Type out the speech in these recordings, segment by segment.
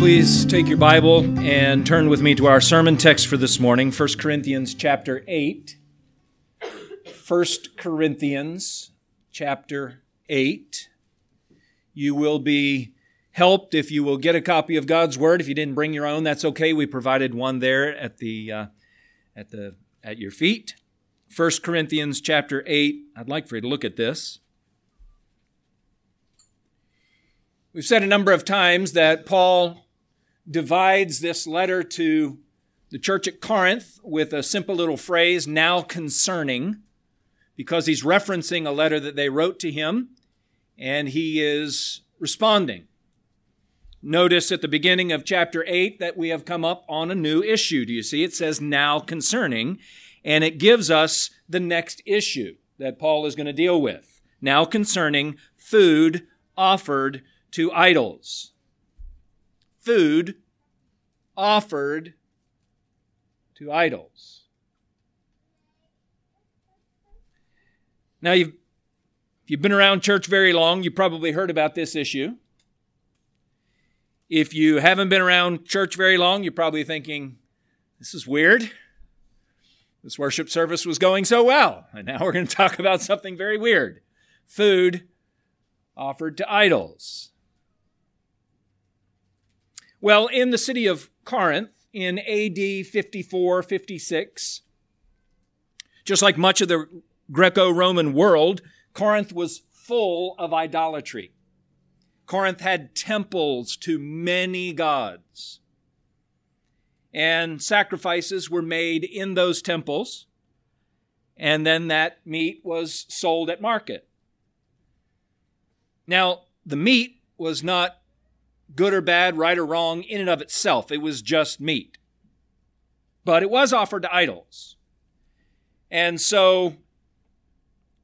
please take your Bible and turn with me to our sermon text for this morning, 1 Corinthians chapter 8. 1 Corinthians chapter 8. You will be helped if you will get a copy of God's Word. If you didn't bring your own, that's okay. We provided one there at the uh, at the at your feet. 1 Corinthians chapter 8. I'd like for you to look at this. We've said a number of times that Paul divides this letter to the church at Corinth with a simple little phrase, now concerning, because he's referencing a letter that they wrote to him and he is responding. Notice at the beginning of chapter 8 that we have come up on a new issue. Do you see? It says now concerning, and it gives us the next issue that Paul is going to deal with. Now concerning food offered to idols. Food offered to idols. Now, you've, if you've been around church very long, you probably heard about this issue. If you haven't been around church very long, you're probably thinking, this is weird. This worship service was going so well, and now we're going to talk about something very weird food offered to idols. Well, in the city of Corinth in AD 54 56, just like much of the Greco Roman world, Corinth was full of idolatry. Corinth had temples to many gods. And sacrifices were made in those temples, and then that meat was sold at market. Now, the meat was not good or bad, right or wrong, in and of itself. It was just meat. But it was offered to idols. And so,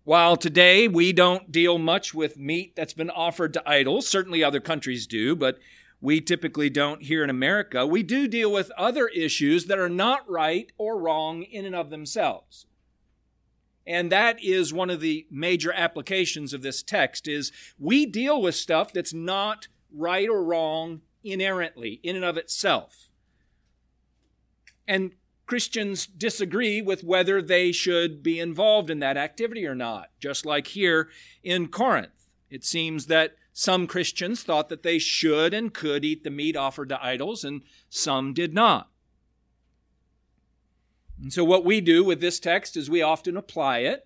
while today we don't deal much with meat that's been offered to idols, certainly other countries do, but we typically don't here in America, we do deal with other issues that are not right or wrong in and of themselves. And that is one of the major applications of this text is we deal with stuff that's not right or wrong inerrantly, in and of itself. And Christians disagree with whether they should be involved in that activity or not, just like here in Corinth. It seems that some Christians thought that they should and could eat the meat offered to idols, and some did not. And so, what we do with this text is we often apply it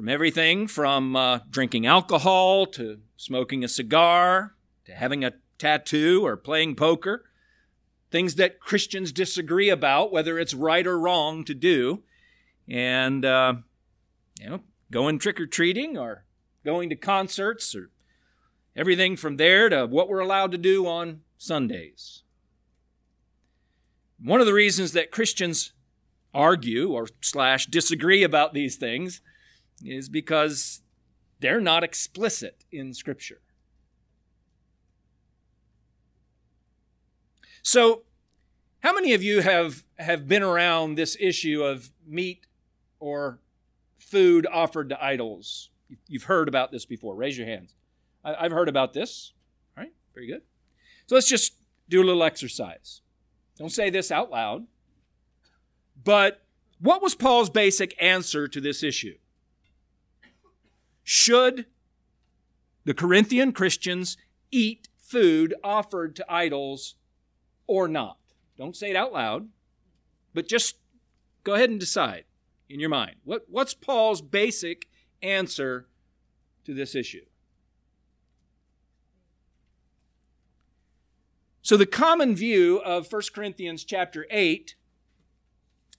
from everything from uh, drinking alcohol to smoking a cigar to having a tattoo or playing poker, things that Christians disagree about, whether it's right or wrong to do, and uh, you know, going trick or treating or going to concerts or everything from there to what we're allowed to do on Sundays. One of the reasons that Christians argue or slash disagree about these things is because they're not explicit in Scripture. So, how many of you have, have been around this issue of meat or food offered to idols? You've heard about this before. Raise your hands. I, have heard about this. All right, very good. So let's just do a little exercise. Don't say this out loud. But what was Paul's basic answer to this issue? Should the Corinthian Christians eat food offered to idols or not? Don't say it out loud, but just go ahead and decide in your mind. What, what's Paul's basic answer to this issue? So the common view of 1 Corinthians chapter 8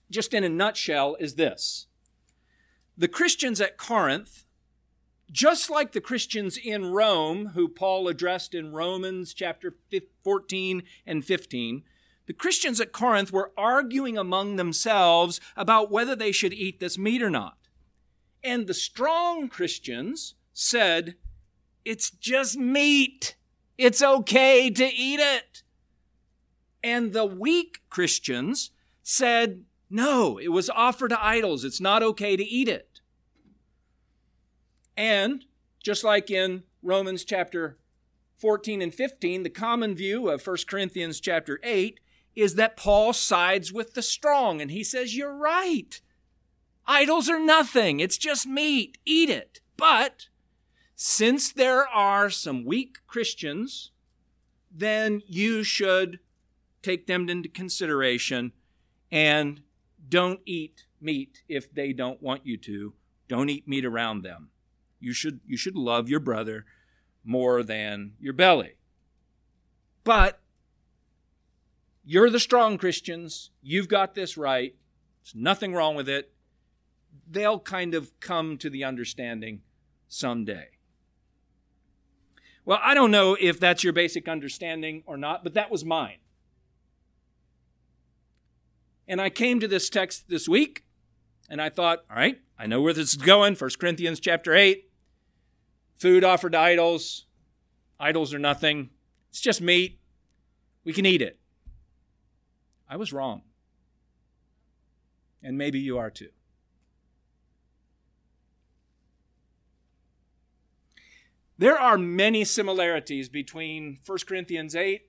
just in a nutshell is this. The Christians at Corinth just like the Christians in Rome, who Paul addressed in Romans chapter 14 and 15, the Christians at Corinth were arguing among themselves about whether they should eat this meat or not. And the strong Christians said, It's just meat. It's okay to eat it. And the weak Christians said, No, it was offered to idols. It's not okay to eat it. And just like in Romans chapter 14 and 15, the common view of 1 Corinthians chapter 8 is that Paul sides with the strong and he says, You're right. Idols are nothing. It's just meat. Eat it. But since there are some weak Christians, then you should take them into consideration and don't eat meat if they don't want you to. Don't eat meat around them. You should, you should love your brother more than your belly. But you're the strong Christians. You've got this right. There's nothing wrong with it. They'll kind of come to the understanding someday. Well, I don't know if that's your basic understanding or not, but that was mine. And I came to this text this week and I thought, all right, I know where this is going. 1 Corinthians chapter 8. Food offered to idols. Idols are nothing. It's just meat. We can eat it. I was wrong. And maybe you are too. There are many similarities between 1 Corinthians 8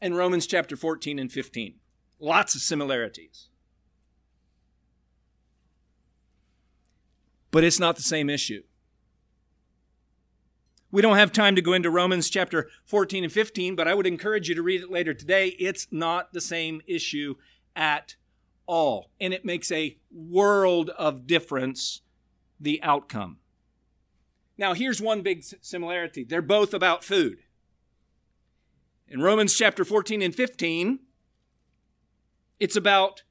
and Romans chapter 14 and 15. Lots of similarities. But it's not the same issue. We don't have time to go into Romans chapter 14 and 15, but I would encourage you to read it later today. It's not the same issue at all. And it makes a world of difference the outcome. Now, here's one big similarity they're both about food. In Romans chapter 14 and 15, it's about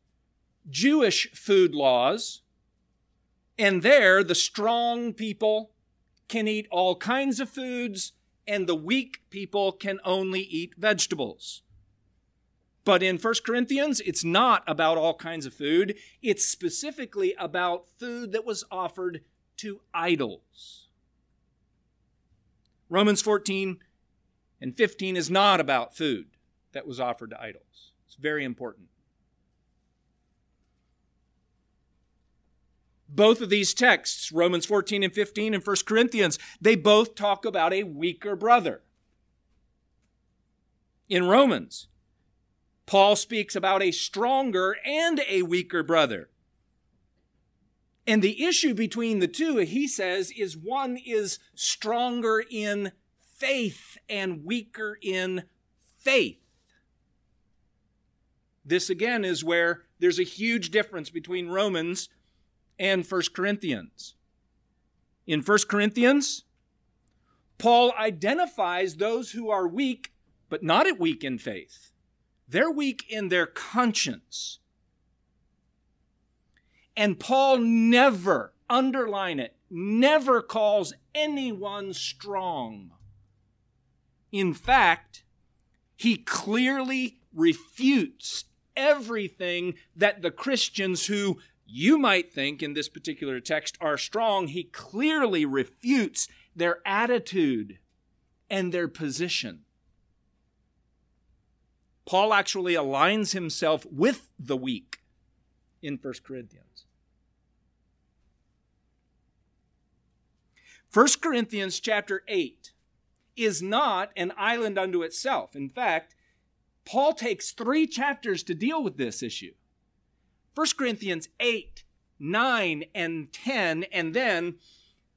Jewish food laws, and there the strong people can eat all kinds of foods, and the weak people can only eat vegetables. But in 1 Corinthians, it's not about all kinds of food. It's specifically about food that was offered to idols. Romans 14 and 15 is not about food that was offered to idols. It's very important. Both of these texts, Romans 14 and 15 and 1 Corinthians, they both talk about a weaker brother. In Romans, Paul speaks about a stronger and a weaker brother. And the issue between the two, he says, is one is stronger in faith and weaker in faith. This again is where there's a huge difference between Romans and 1 Corinthians. In 1 Corinthians, Paul identifies those who are weak, but not weak in faith. They're weak in their conscience. And Paul never, underline it, never calls anyone strong. In fact, he clearly refutes everything that the Christians who you might think in this particular text are strong, he clearly refutes their attitude and their position. Paul actually aligns himself with the weak in 1 Corinthians. 1 Corinthians chapter 8 is not an island unto itself. In fact, Paul takes three chapters to deal with this issue 1 Corinthians 8, 9, and 10, and then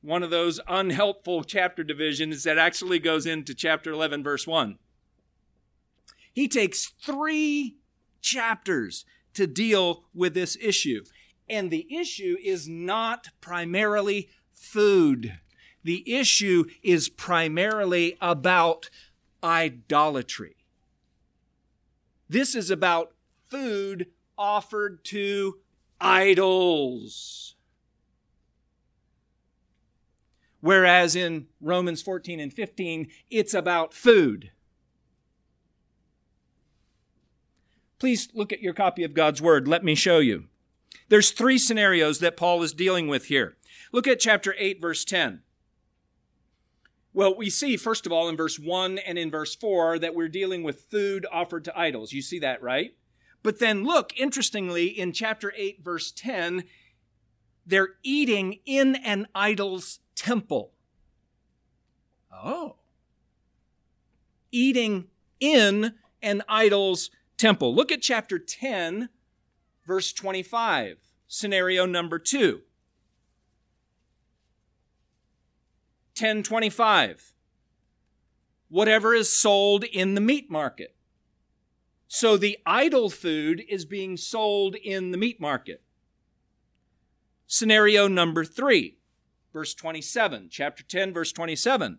one of those unhelpful chapter divisions that actually goes into chapter 11, verse 1. He takes three chapters to deal with this issue. And the issue is not primarily food. The issue is primarily about idolatry. This is about food offered to idols. Whereas in Romans 14 and 15, it's about food. Please look at your copy of God's Word. Let me show you. There's three scenarios that Paul is dealing with here. Look at chapter 8, verse 10. Well, we see, first of all, in verse 1 and in verse 4, that we're dealing with food offered to idols. You see that, right? But then look, interestingly, in chapter 8, verse 10, they're eating in an idol's temple. Oh. Eating in an idol's temple. Look at chapter 10, verse 25, scenario number 2. 1025. Whatever is sold in the meat market. So the idol food is being sold in the meat market. Scenario number three, verse 27, chapter 10, verse 27.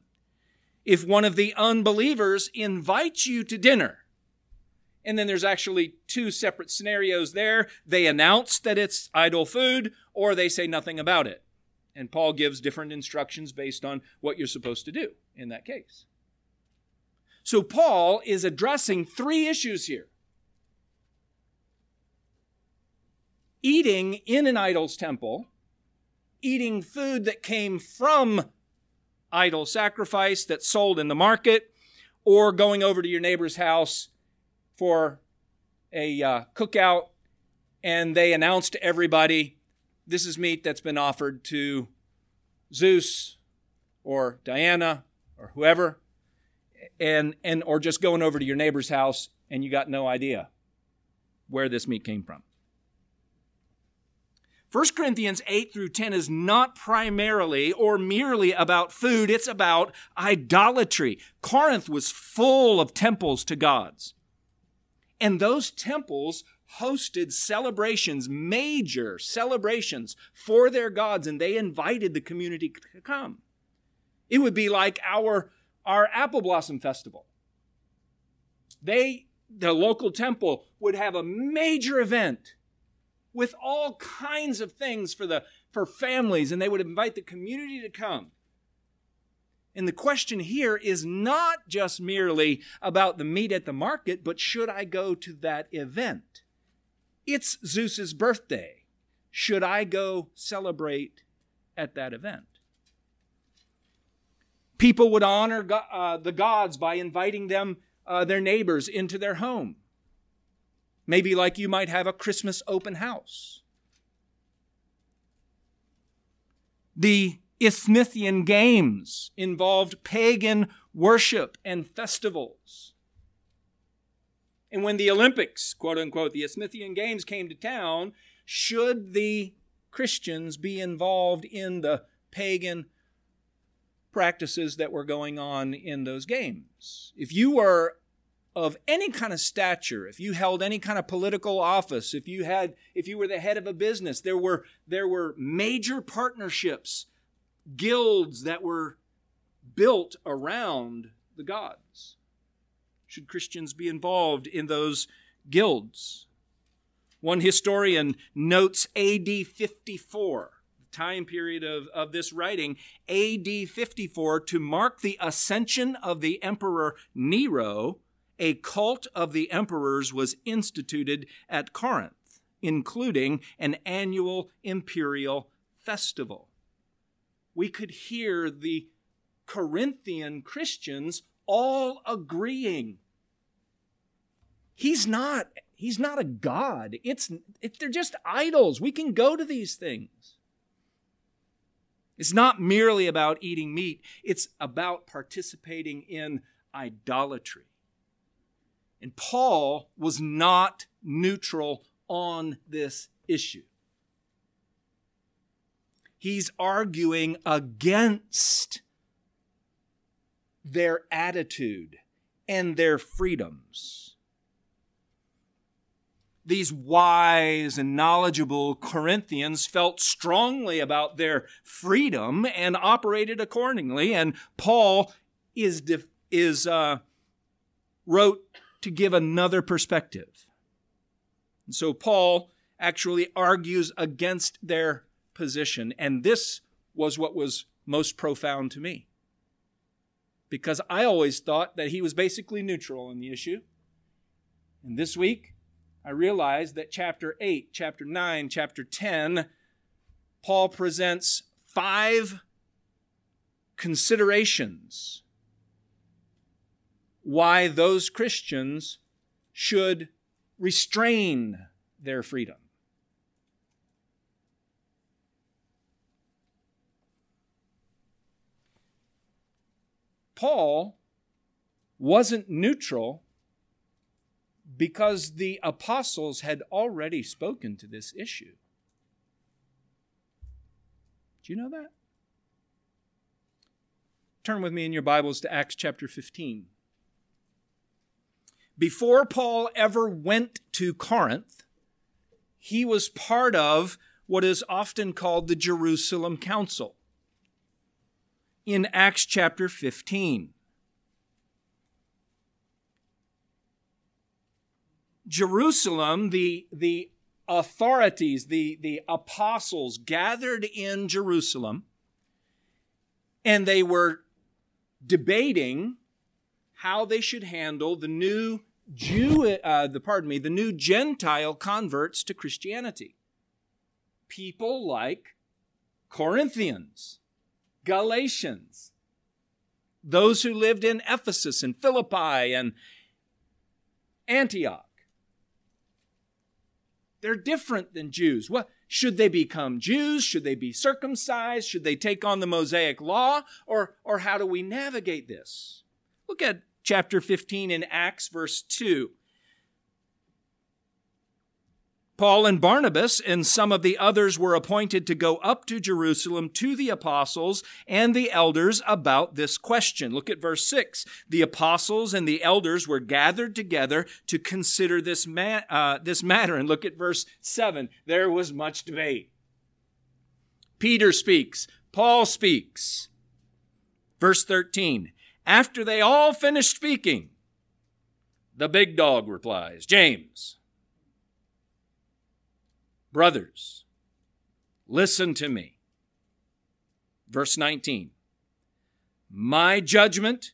If one of the unbelievers invites you to dinner, and then there's actually two separate scenarios there. They announce that it's idol food, or they say nothing about it. And Paul gives different instructions based on what you're supposed to do in that case. So Paul is addressing three issues here. Eating in an idol's temple, eating food that came from idol sacrifice that's sold in the market, or going over to your neighbor's house for a uh, cookout and they announce to everybody this is meat that's been offered to Zeus or Diana or whoever and and or just going over to your neighbor's house and you got no idea where this meat came from. 1 Corinthians 8 through 10 is not primarily or merely about food, it's about idolatry. Corinth was full of temples to gods. And those temples hosted celebrations, major celebrations for their gods, and they invited the community to come. It would be like our, our Apple Blossom Festival. They, the local temple, would have a major event with all kinds of things for the for families, and they would invite the community to come. And the question here is not just merely about the meat at the market, but should I go to that event? It's Zeus's birthday. Should I go celebrate at that event? People would honor uh, the gods by inviting them, uh, their neighbors, into their home. Maybe like you might have a Christmas open house. The Isthmian games involved pagan worship and festivals. And when the Olympics, quote unquote, the Isthmian games came to town, should the Christians be involved in the pagan practices that were going on in those games? If you were of any kind of stature, if you held any kind of political office, if you had if you were the head of a business, there were there were major partnerships guilds that were built around the gods. Should Christians be involved in those guilds? One historian notes AD 54, the time period of, of this writing, AD 54, to mark the ascension of the emperor Nero, a cult of the emperors was instituted at Corinth, including an annual imperial festival we could hear the Corinthian Christians all agreeing. He's not he's not a god. It's it, they're just idols. We can go to these things. It's not merely about eating meat, it's about participating in idolatry. And Paul was not neutral on this issue. He's arguing against their attitude and their freedoms. These wise and knowledgeable Corinthians felt strongly about their freedom and operated accordingly. And Paul is, is uh, wrote to give another perspective. And so Paul actually argues against their position. And this was what was most profound to me. Because I always thought that he was basically neutral on the issue. And this week, I realized that chapter 8, chapter 9, chapter 10, Paul presents five considerations why those Christians should restrain their freedom. Paul wasn't neutral because the apostles had already spoken to this issue. Do you know that? Turn with me in your Bibles to Acts chapter 15. Before Paul ever went to Corinth, he was part of what is often called the Jerusalem Council in Acts chapter 15. Jerusalem, the, the authorities, the, the apostles gathered in Jerusalem, and they were debating how they should handle the new Jew, uh, the pardon me, the new Gentile converts to Christianity. People like Corinthians, Galatians, those who lived in Ephesus and Philippi and Antioch. They're different than Jews. What should they become Jews? Should they be circumcised? Should they take on the Mosaic law? Or, or how do we navigate this? Look at chapter 15 in Acts, verse 2. Paul and Barnabas and some of the others were appointed to go up to Jerusalem to the apostles and the elders about this question. Look at verse 6. The apostles and the elders were gathered together to consider this, ma- uh, this matter. And look at verse 7. There was much debate. Peter speaks, Paul speaks. Verse 13. After they all finished speaking, the big dog replies, James Brothers, listen to me. Verse 19 My judgment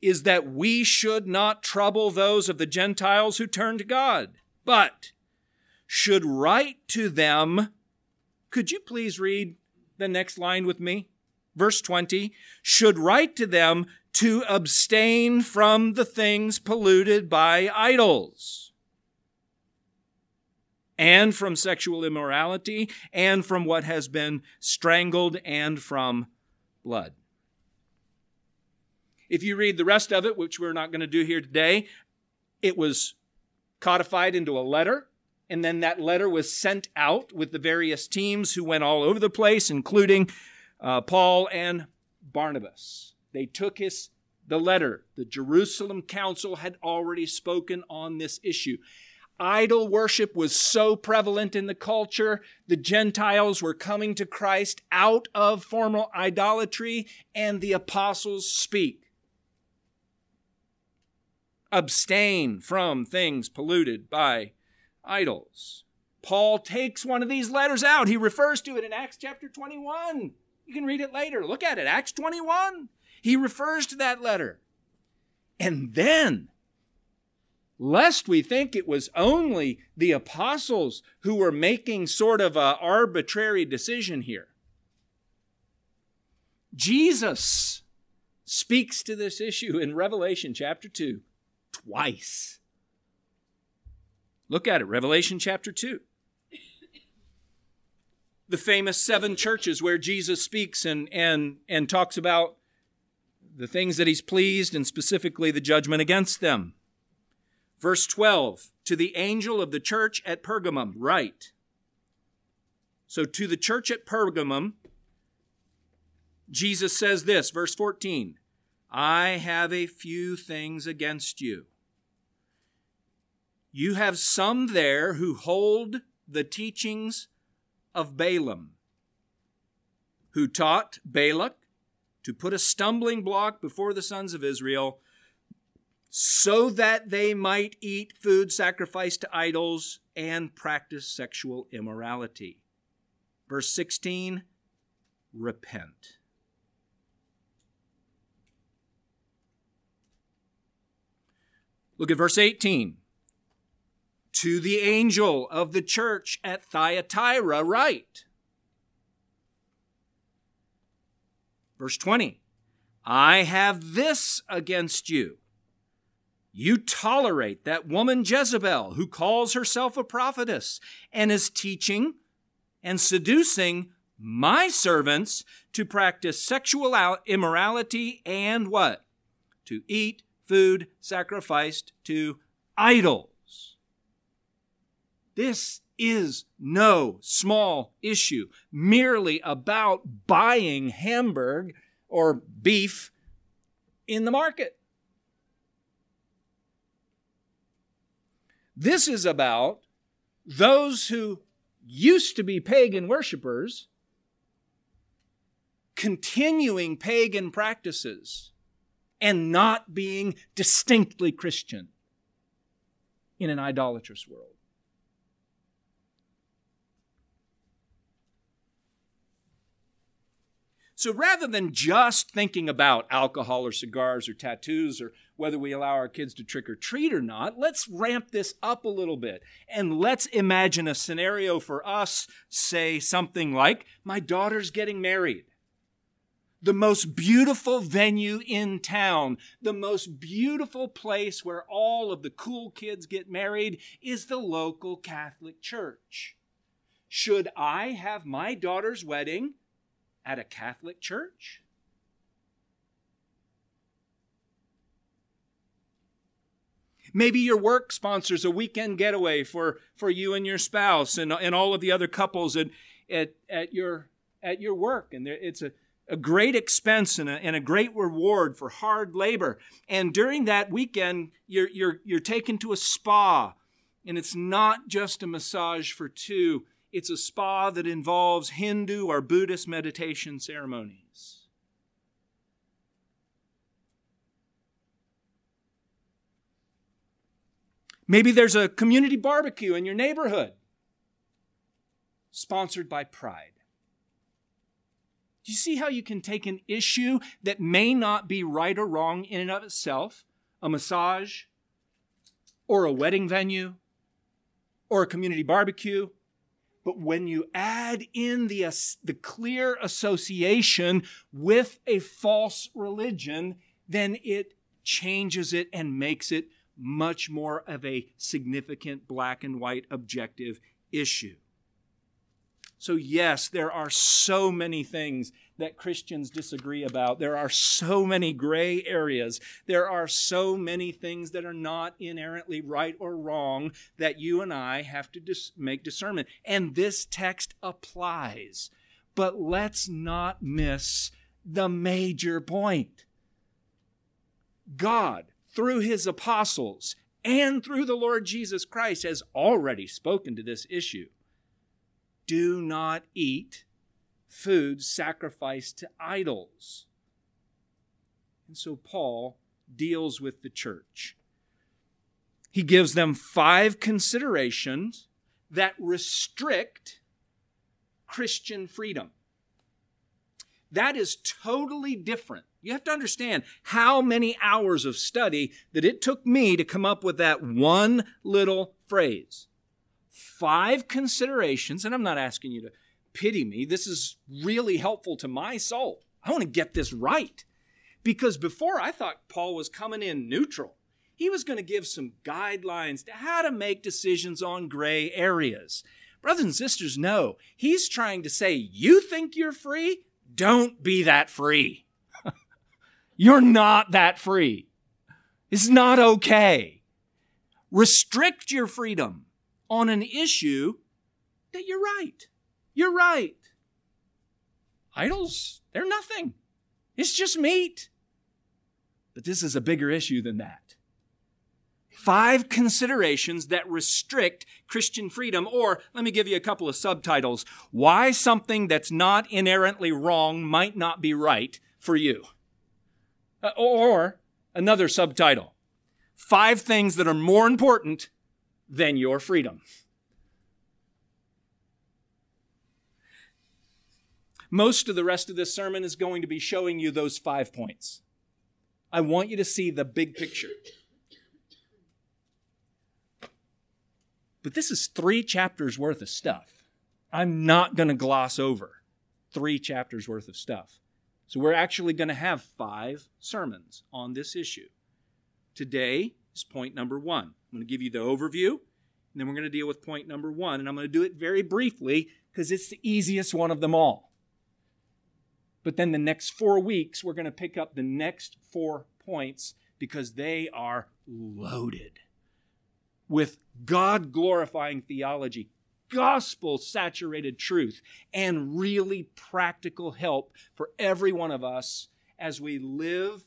is that we should not trouble those of the Gentiles who turn to God, but should write to them. Could you please read the next line with me? Verse 20 should write to them to abstain from the things polluted by idols and from sexual immorality, and from what has been strangled, and from blood. If you read the rest of it, which we're not going to do here today, it was codified into a letter, and then that letter was sent out with the various teams who went all over the place, including uh, Paul and Barnabas. They took his the letter. The Jerusalem council had already spoken on this issue idol worship was so prevalent in the culture. The Gentiles were coming to Christ out of formal idolatry, and the apostles speak. Abstain from things polluted by idols. Paul takes one of these letters out. He refers to it in Acts chapter 21. You can read it later. Look at it, Acts 21. He refers to that letter. And then lest we think it was only the apostles who were making sort of an arbitrary decision here. Jesus speaks to this issue in Revelation chapter 2 twice. Look at it, Revelation chapter 2. The famous seven churches where Jesus speaks and, and, and talks about the things that he's pleased and specifically the judgment against them. Verse 12, to the angel of the church at Pergamum, write. So to the church at Pergamum, Jesus says this, verse 14, I have a few things against you. You have some there who hold the teachings of Balaam, who taught Balak to put a stumbling block before the sons of Israel so that they might eat food sacrificed to idols and practice sexual immorality. Verse 16 repent. Look at verse 18. To the angel of the church at Thyatira, write. Verse 20. I have this against you you tolerate that woman Jezebel, who calls herself a prophetess and is teaching and seducing my servants to practice sexual immorality and what? to eat food sacrificed to idols. This is no small issue, merely about buying hamburg or beef in the market. This is about those who used to be pagan worshippers continuing pagan practices and not being distinctly Christian in an idolatrous world. So rather than just thinking about alcohol or cigars or tattoos or whether we allow our kids to trick or treat or not, let's ramp this up a little bit and let's imagine a scenario for us, say something like, My daughter's getting married. The most beautiful venue in town, the most beautiful place where all of the cool kids get married is the local Catholic Church. Should I have my daughter's wedding at a Catholic church? Maybe your work sponsors a weekend getaway for, for you and your spouse and, and all of the other couples at, at, at, your, at your work. And there, it's a, a great expense and a, and a great reward for hard labor. And during that weekend, you're, you're, you're taken to a spa. And it's not just a massage for two, it's a spa that involves Hindu or Buddhist meditation ceremonies. Maybe there's a community barbecue in your neighborhood, sponsored by Pride. Do you see how you can take an issue that may not be right or wrong in and of itself, a massage, or a wedding venue, or a community barbecue, but when you add in the, the clear association with a false religion, then it changes it and makes it much more of a significant black and white objective issue. So, yes, there are so many things that Christians disagree about. There are so many gray areas. There are so many things that are not inherently right or wrong that you and I have to dis- make discernment. And this text applies. But let's not miss the major point. God, through his apostles and through the Lord Jesus Christ, has already spoken to this issue do not eat food sacrificed to idols. And so Paul deals with the church. He gives them five considerations that restrict Christian freedom. That is totally different. You have to understand how many hours of study that it took me to come up with that one little phrase five considerations, and I'm not asking you to pity me. This is really helpful to my soul. I want to get this right. Because before I thought Paul was coming in neutral. He was going to give some guidelines to how to make decisions on gray areas. Brothers and sisters, no. He's trying to say, you think you're free? Don't be that free. you're not that free. It's not okay. Restrict your freedom on an issue that you're right. You're right. Idols, they're nothing. It's just meat. But this is a bigger issue than that. Five considerations that restrict Christian freedom, or let me give you a couple of subtitles. Why something that's not inherently wrong might not be right for you. Uh, or another subtitle. Five things that are more important than your freedom. Most of the rest of this sermon is going to be showing you those five points. I want you to see the big picture. But this is three chapters worth of stuff. I'm not going to gloss over three chapters worth of stuff. So we're actually going to have five sermons on this issue. Today is point number one. I'm going to give you the overview, and then we're going to deal with point number one. And I'm going to do it very briefly because it's the easiest one of them all. But then the next four weeks, we're going to pick up the next four points because they are loaded with God glorifying theology, gospel saturated truth, and really practical help for every one of us as we live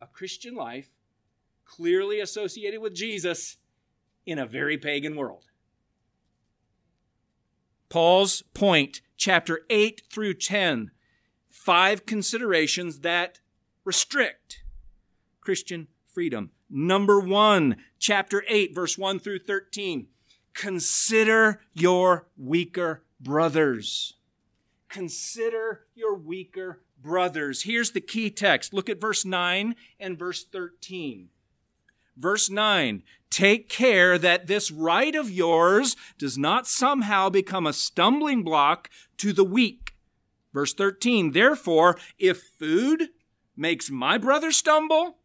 a Christian life clearly associated with Jesus in a very pagan world. Paul's point, chapter 8 through 10, five considerations that restrict Christian freedom. Number one, chapter 8, verse 1 through 13. Consider your weaker brothers. Consider your weaker brothers. Here's the key text. Look at verse 9 and verse 13. Verse 9 Take care that this right of yours does not somehow become a stumbling block to the weak. Verse 13 Therefore, if food makes my brother stumble,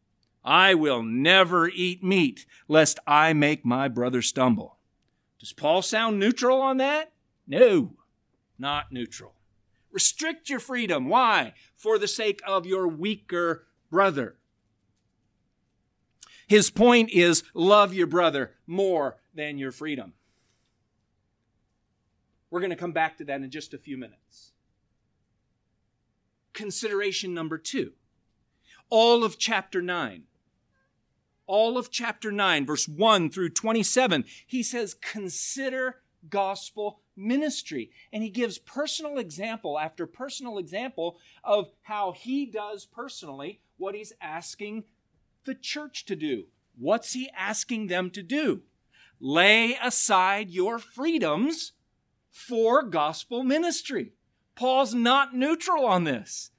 I will never eat meat, lest I make my brother stumble. Does Paul sound neutral on that? No, not neutral. Restrict your freedom. Why? For the sake of your weaker brother. His point is love your brother more than your freedom. We're going to come back to that in just a few minutes. Consideration number two all of chapter 9. All of chapter 9, verse 1 through 27, he says, Consider gospel ministry. And he gives personal example after personal example of how he does personally what he's asking the church to do. What's he asking them to do? Lay aside your freedoms for gospel ministry. Paul's not neutral on this.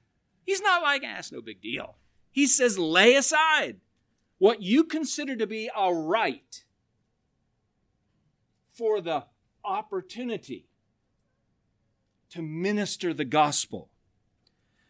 He's not like, ah, it's no big deal. He says, lay aside what you consider to be a right for the opportunity to minister the gospel.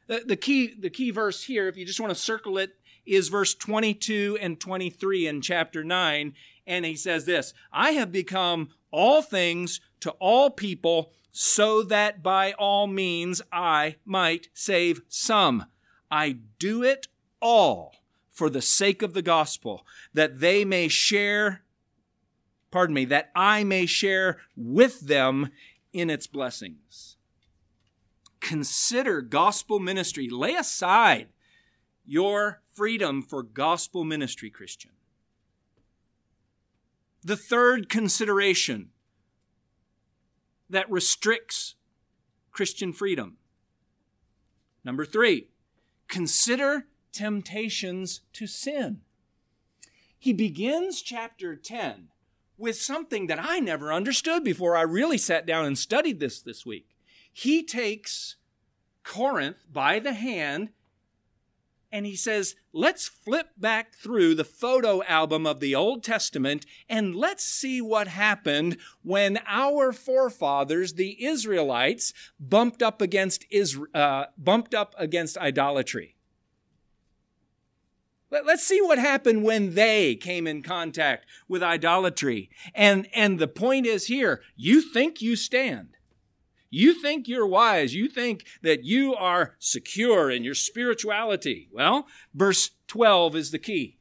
The, the, key, the key verse here, if you just want to circle it, is verse 22 and 23 in chapter 9. And he says this I have become all things to all people so that by all means I might save some. I do it all for the sake of the gospel, that they may share, pardon me, that I may share with them in its blessings. Consider gospel ministry. Lay aside your freedom for gospel ministry, Christian. The third consideration that restricts Christian freedom. Number three, consider temptations to sin. He begins chapter 10 with something that I never understood before I really sat down and studied this this week. He takes Corinth by the hand and he says, let's flip back through the photo album of the Old Testament and let's see what happened when our forefathers, the Israelites, bumped up against Isra- uh, bumped up against idolatry. Let's see what happened when they came in contact with idolatry. And, and the point is here, you think you stand. You think you're wise. You think that you are secure in your spirituality. Well, verse 12 is the key.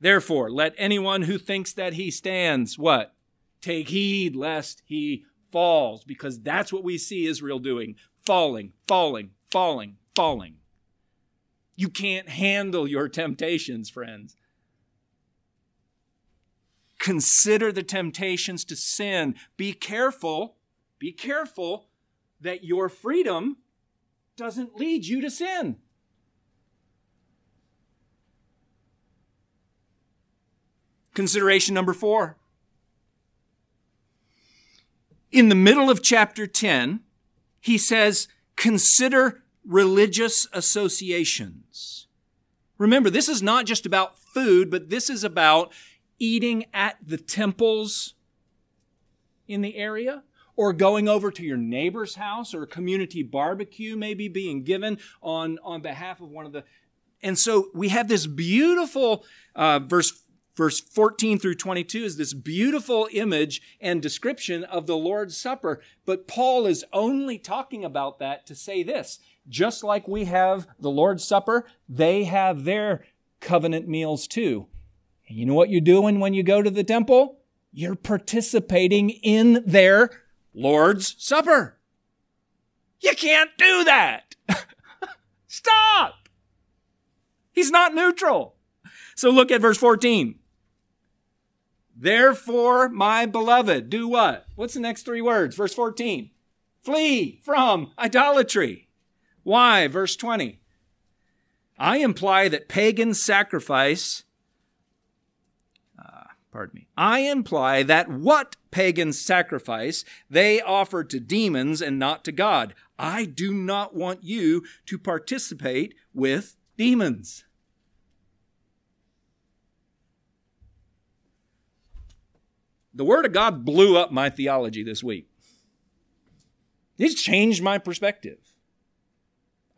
Therefore, let anyone who thinks that he stands, what? Take heed lest he falls, because that's what we see Israel doing falling, falling, falling, falling. You can't handle your temptations, friends. Consider the temptations to sin. Be careful, be careful that your freedom doesn't lead you to sin. Consideration number four. In the middle of chapter 10, he says, Consider religious associations. Remember, this is not just about food, but this is about eating at the temples in the area or going over to your neighbor's house or a community barbecue maybe being given on, on behalf of one of the and so we have this beautiful uh, verse Verse 14 through 22 is this beautiful image and description of the Lord's Supper. But Paul is only talking about that to say this. Just like we have the Lord's Supper, they have their covenant meals too. And you know what you're doing when you go to the temple? You're participating in their Lord's Supper. You can't do that. Stop. He's not neutral. So look at verse 14. Therefore, my beloved, do what? What's the next three words? Verse 14. Flee from idolatry. Why? Verse 20. I imply that pagan sacrifice, pardon me, I imply that what pagan sacrifice they offered to demons and not to God. I do not want you to participate with demons. The Word of God blew up my theology this week. It's changed my perspective.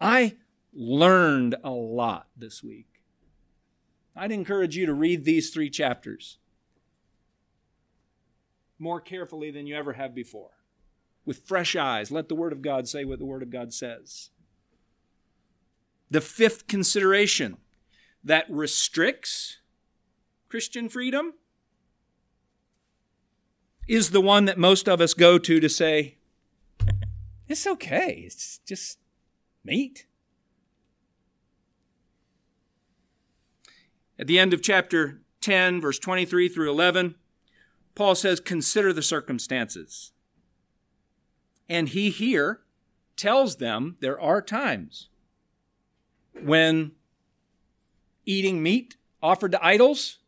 I learned a lot this week. I'd encourage you to read these three chapters more carefully than you ever have before. With fresh eyes, let the Word of God say what the Word of God says. The fifth consideration that restricts Christian freedom is the one that most of us go to to say, it's okay, it's just meat. At the end of chapter 10, verse 23 through 11, Paul says, Consider the circumstances. And he here tells them there are times when eating meat offered to idols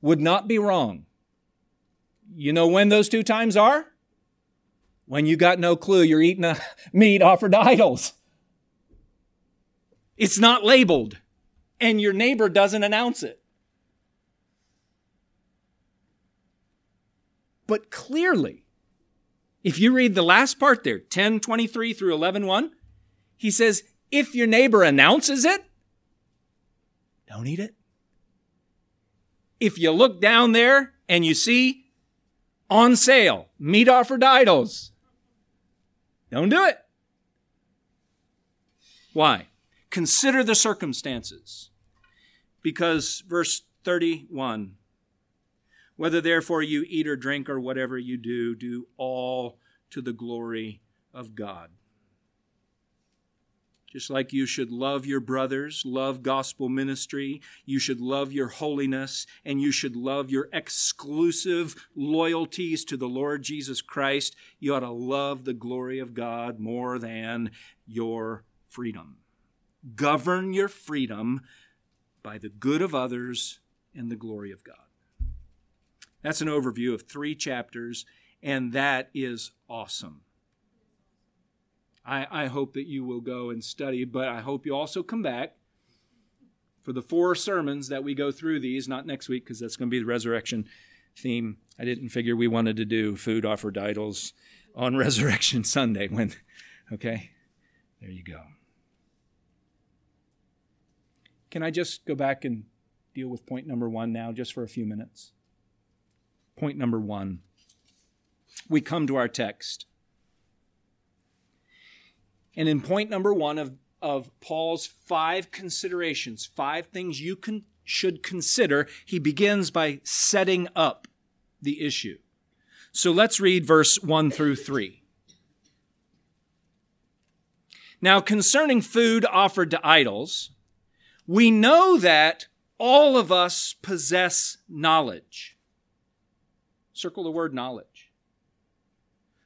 would not be wrong. You know when those two times are? When you got no clue you're eating a meat offered to idols. It's not labeled, and your neighbor doesn't announce it. But clearly, if you read the last part there, 1023 through 11 he says, if your neighbor announces it, don't eat it. If you look down there and you see on sale, meat offered idols. Don't do it. Why? Consider the circumstances. Because verse 31 whether therefore you eat or drink or whatever you do, do all to the glory of God. Just like you should love your brothers, love gospel ministry, you should love your holiness, and you should love your exclusive loyalties to the Lord Jesus Christ, you ought to love the glory of God more than your freedom. Govern your freedom by the good of others and the glory of God. That's an overview of three chapters, and that is awesome. I, I hope that you will go and study, but I hope you also come back for the four sermons that we go through these, not next week because that's going to be the resurrection theme. I didn't figure we wanted to do food offered idols on Resurrection Sunday when, okay, there you go. Can I just go back and deal with point number one now, just for a few minutes? Point number one. We come to our text. And in point number one of, of Paul's five considerations, five things you can, should consider, he begins by setting up the issue. So let's read verse 1 through 3. Now, concerning food offered to idols, we know that all of us possess knowledge. Circle the word knowledge.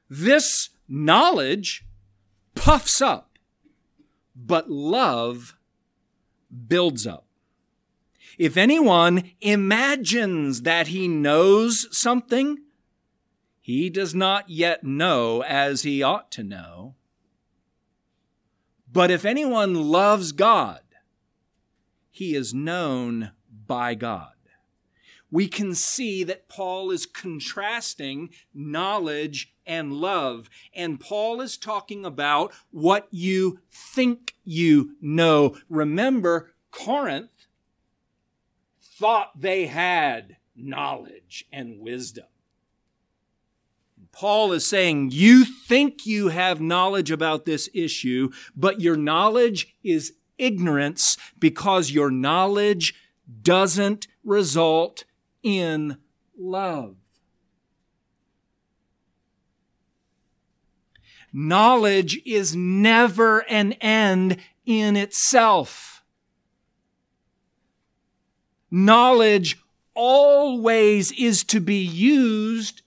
This knowledge puffs up, but love builds up. If anyone imagines that he knows something, he does not yet know as he ought to know. But if anyone loves God, he is known by God we can see that Paul is contrasting knowledge and love. And Paul is talking about what you think you know. Remember, Corinth thought they had knowledge and wisdom. Paul is saying, You think you have knowledge about this issue, but your knowledge is ignorance because your knowledge doesn't result in love. Knowledge is never an end in itself. Knowledge always is to be used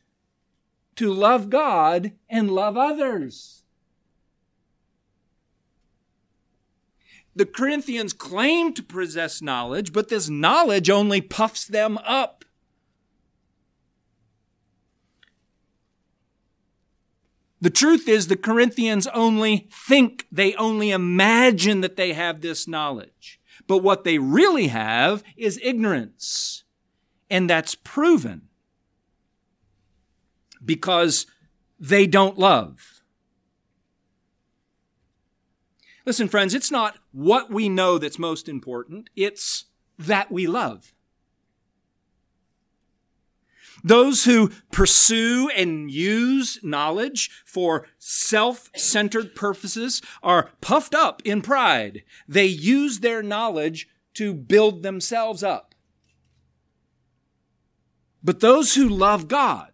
to love God and love others. The Corinthians claim to possess knowledge, but this knowledge only puffs them up. The truth is, the Corinthians only think, they only imagine that they have this knowledge. But what they really have is ignorance. And that's proven because they don't love. Listen, friends, it's not what we know that's most important, it's that we love. Those who pursue and use knowledge for self-centered purposes are puffed up in pride. They use their knowledge to build themselves up. But those who love God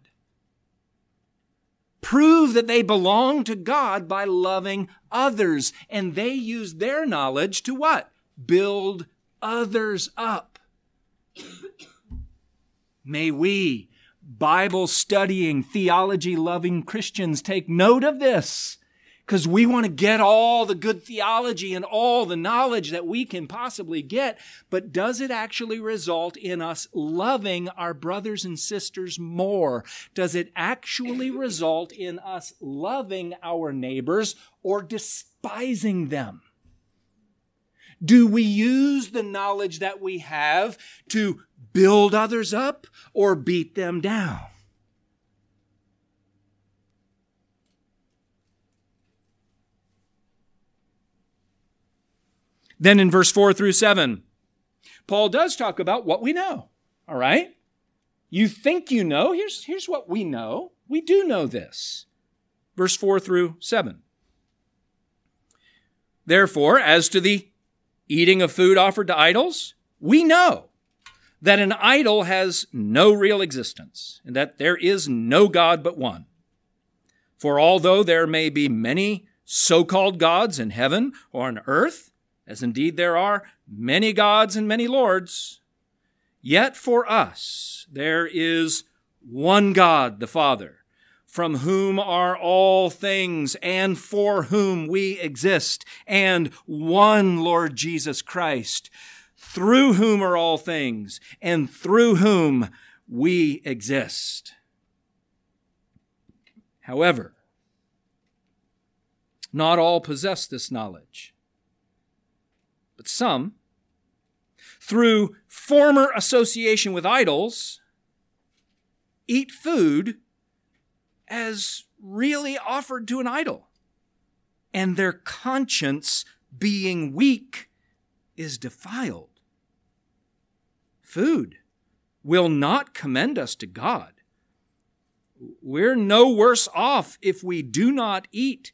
prove that they belong to God by loving others. And they use their knowledge to what? Build others up. May we, Bible studying, theology loving Christians, take note of this because we want to get all the good theology and all the knowledge that we can possibly get. But does it actually result in us loving our brothers and sisters more? Does it actually result in us loving our neighbors or despising them? Do we use the knowledge that we have to build others up or beat them down? Then in verse 4 through 7, Paul does talk about what we know. All right? You think you know. Here's, here's what we know. We do know this. Verse 4 through 7. Therefore, as to the eating of food offered to idols, we know that an idol has no real existence and that there is no God but one. For although there may be many so called gods in heaven or on earth, as indeed there are many gods and many lords, yet for us there is one God, the Father, from whom are all things and for whom we exist, and one Lord Jesus Christ, through whom are all things and through whom we exist. However, not all possess this knowledge. But some, through former association with idols, eat food as really offered to an idol. And their conscience, being weak, is defiled. Food will not commend us to God. We're no worse off if we do not eat,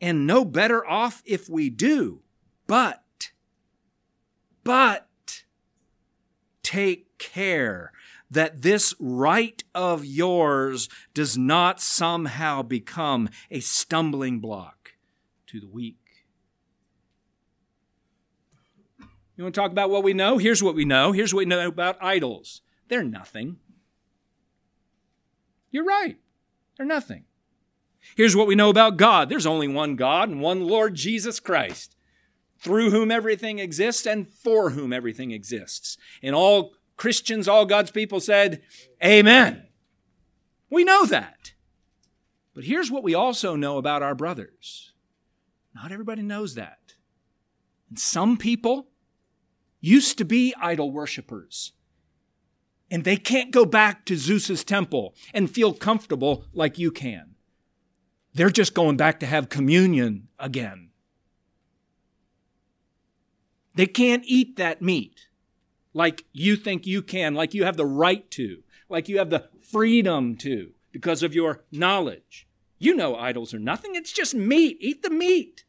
and no better off if we do. But but take care that this right of yours does not somehow become a stumbling block to the weak. You want to talk about what we know? Here's what we know. Here's what we know about idols they're nothing. You're right, they're nothing. Here's what we know about God there's only one God and one Lord Jesus Christ through whom everything exists and for whom everything exists. And all Christians, all God's people said, Amen. We know that. But here's what we also know about our brothers. Not everybody knows that. And some people used to be idol worshippers. And they can't go back to Zeus's temple and feel comfortable like you can. They're just going back to have communion again. They can't eat that meat. like you think you can, like you have the right to, like you have the freedom to because of your knowledge. You know idols are nothing, it's just meat. Eat the meat.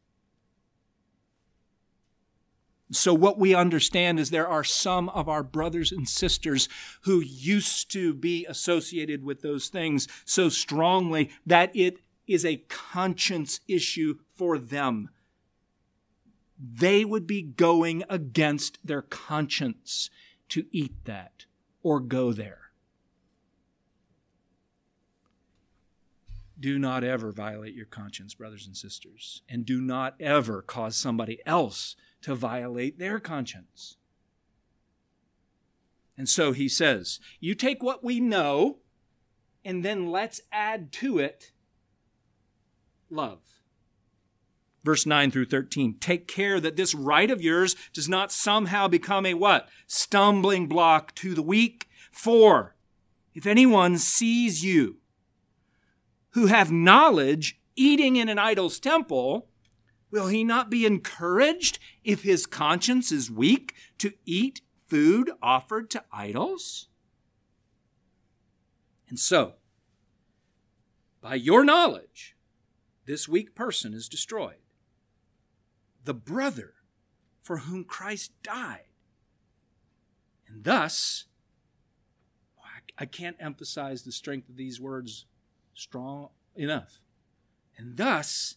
So, what we understand is there are some of our brothers and sisters who used to be associated with those things so strongly that it is a conscience issue for them. They would be going against their conscience to eat that or go there. Do not ever violate your conscience, brothers and sisters, and do not ever cause somebody else to violate their conscience. And so he says, You take what we know, and then let's add to it love. Verse 9 through 13. Take care that this right of yours does not somehow become a what? Stumbling block to the weak. For if anyone sees you who have knowledge eating in an idol's temple, Will he not be encouraged if his conscience is weak to eat food offered to idols? And so, by your knowledge, this weak person is destroyed. The brother for whom Christ died. And thus, I can't emphasize the strength of these words strong enough. And thus,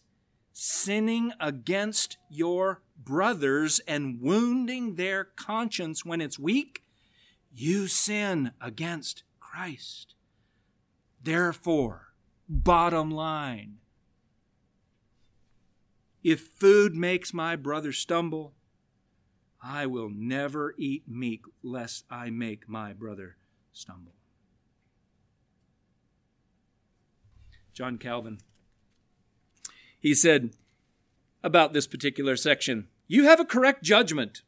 sinning against your brothers and wounding their conscience when it's weak, you sin against Christ. Therefore, bottom line, if food makes my brother stumble, I will never eat meat lest I make my brother stumble. John Calvin he said about this particular section You have a correct judgment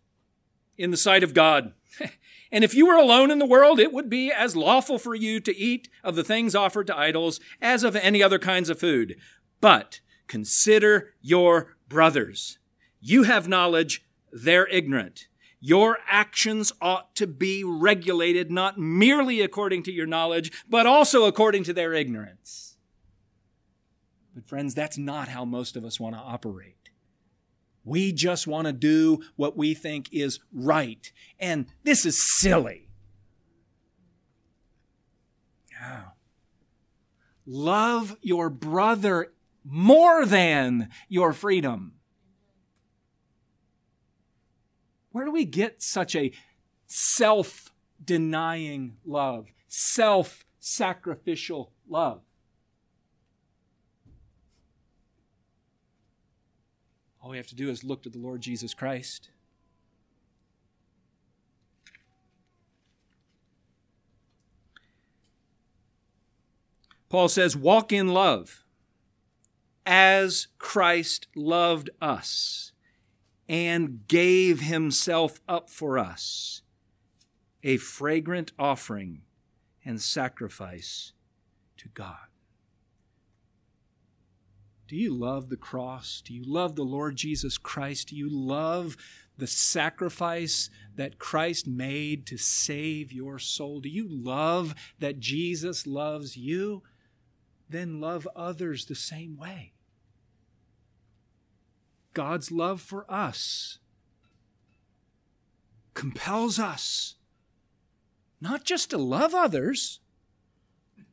in the sight of God. and if you were alone in the world, it would be as lawful for you to eat of the things offered to idols as of any other kinds of food. But consider your brothers. You have knowledge, they're ignorant. Your actions ought to be regulated not merely according to your knowledge, but also according to their ignorance. But, friends, that's not how most of us want to operate. We just want to do what we think is right. And this is silly. Yeah. Love your brother more than your freedom. Where do we get such a self denying love, self sacrificial love? All we have to do is look to the Lord Jesus Christ. Paul says, Walk in love as Christ loved us and gave himself up for us, a fragrant offering and sacrifice to God. Do you love the cross? Do you love the Lord Jesus Christ? Do you love the sacrifice that Christ made to save your soul? Do you love that Jesus loves you? Then love others the same way. God's love for us compels us not just to love others,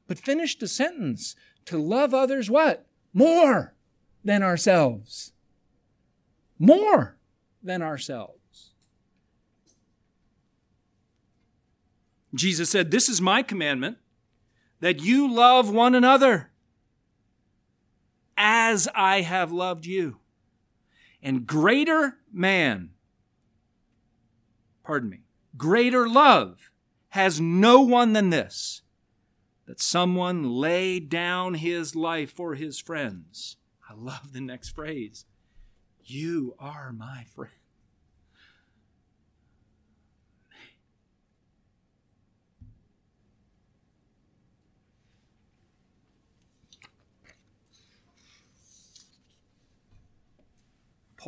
but finish the sentence to love others what? more than ourselves. More than ourselves. Jesus said, This is my commandment that you love one another as I have loved you. And greater man, pardon me, greater love has no one than this that someone lay down his life for his friends. I love the next phrase. You are my friend.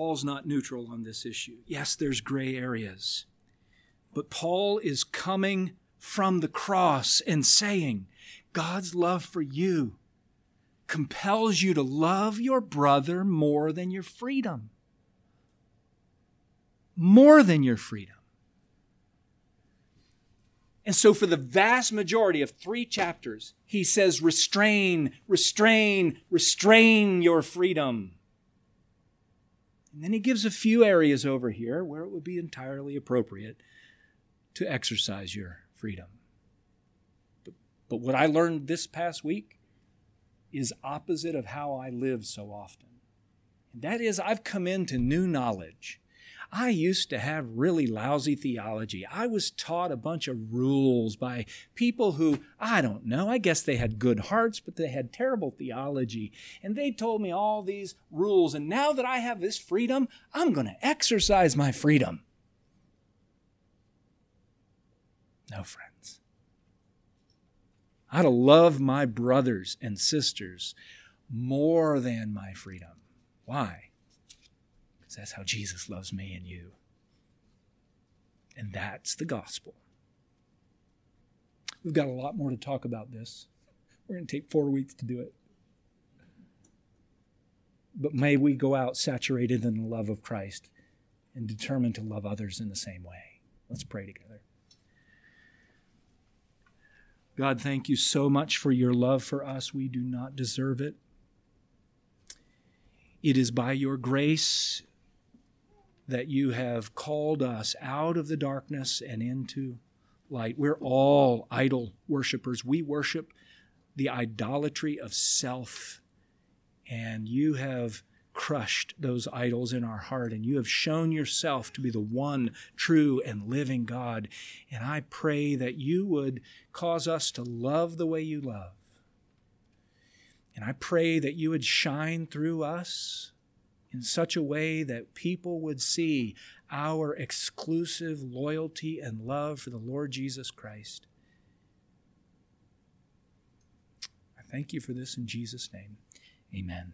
Paul's not neutral on this issue. Yes, there's gray areas. But Paul is coming from the cross and saying, God's love for you compels you to love your brother more than your freedom. More than your freedom. And so, for the vast majority of three chapters, he says, restrain, restrain, restrain your freedom. And then he gives a few areas over here where it would be entirely appropriate to exercise your freedom. But, but what I learned this past week is opposite of how I live so often. And that is, I've come into new knowledge I used to have really lousy theology. I was taught a bunch of rules by people who, I don't know, I guess they had good hearts, but they had terrible theology. And they told me all these rules. And now that I have this freedom, I'm going to exercise my freedom. No, friends. I ought to love my brothers and sisters more than my freedom. Why? That's how Jesus loves me and you. And that's the gospel. We've got a lot more to talk about this. We're going to take four weeks to do it. But may we go out saturated in the love of Christ and determined to love others in the same way. Let's pray together. God, thank you so much for your love for us. We do not deserve it. It is by your grace that you have called us out of the darkness and into light. We're all idol worshippers. We worship the idolatry of self. And you have crushed those idols in our heart, and you have shown yourself to be the one true and living God. And I pray that you would cause us to love the way you love. And I pray that you would shine through us in such a way that people would see our exclusive loyalty and love for the Lord Jesus Christ. I thank you for this in Jesus' name. Amen.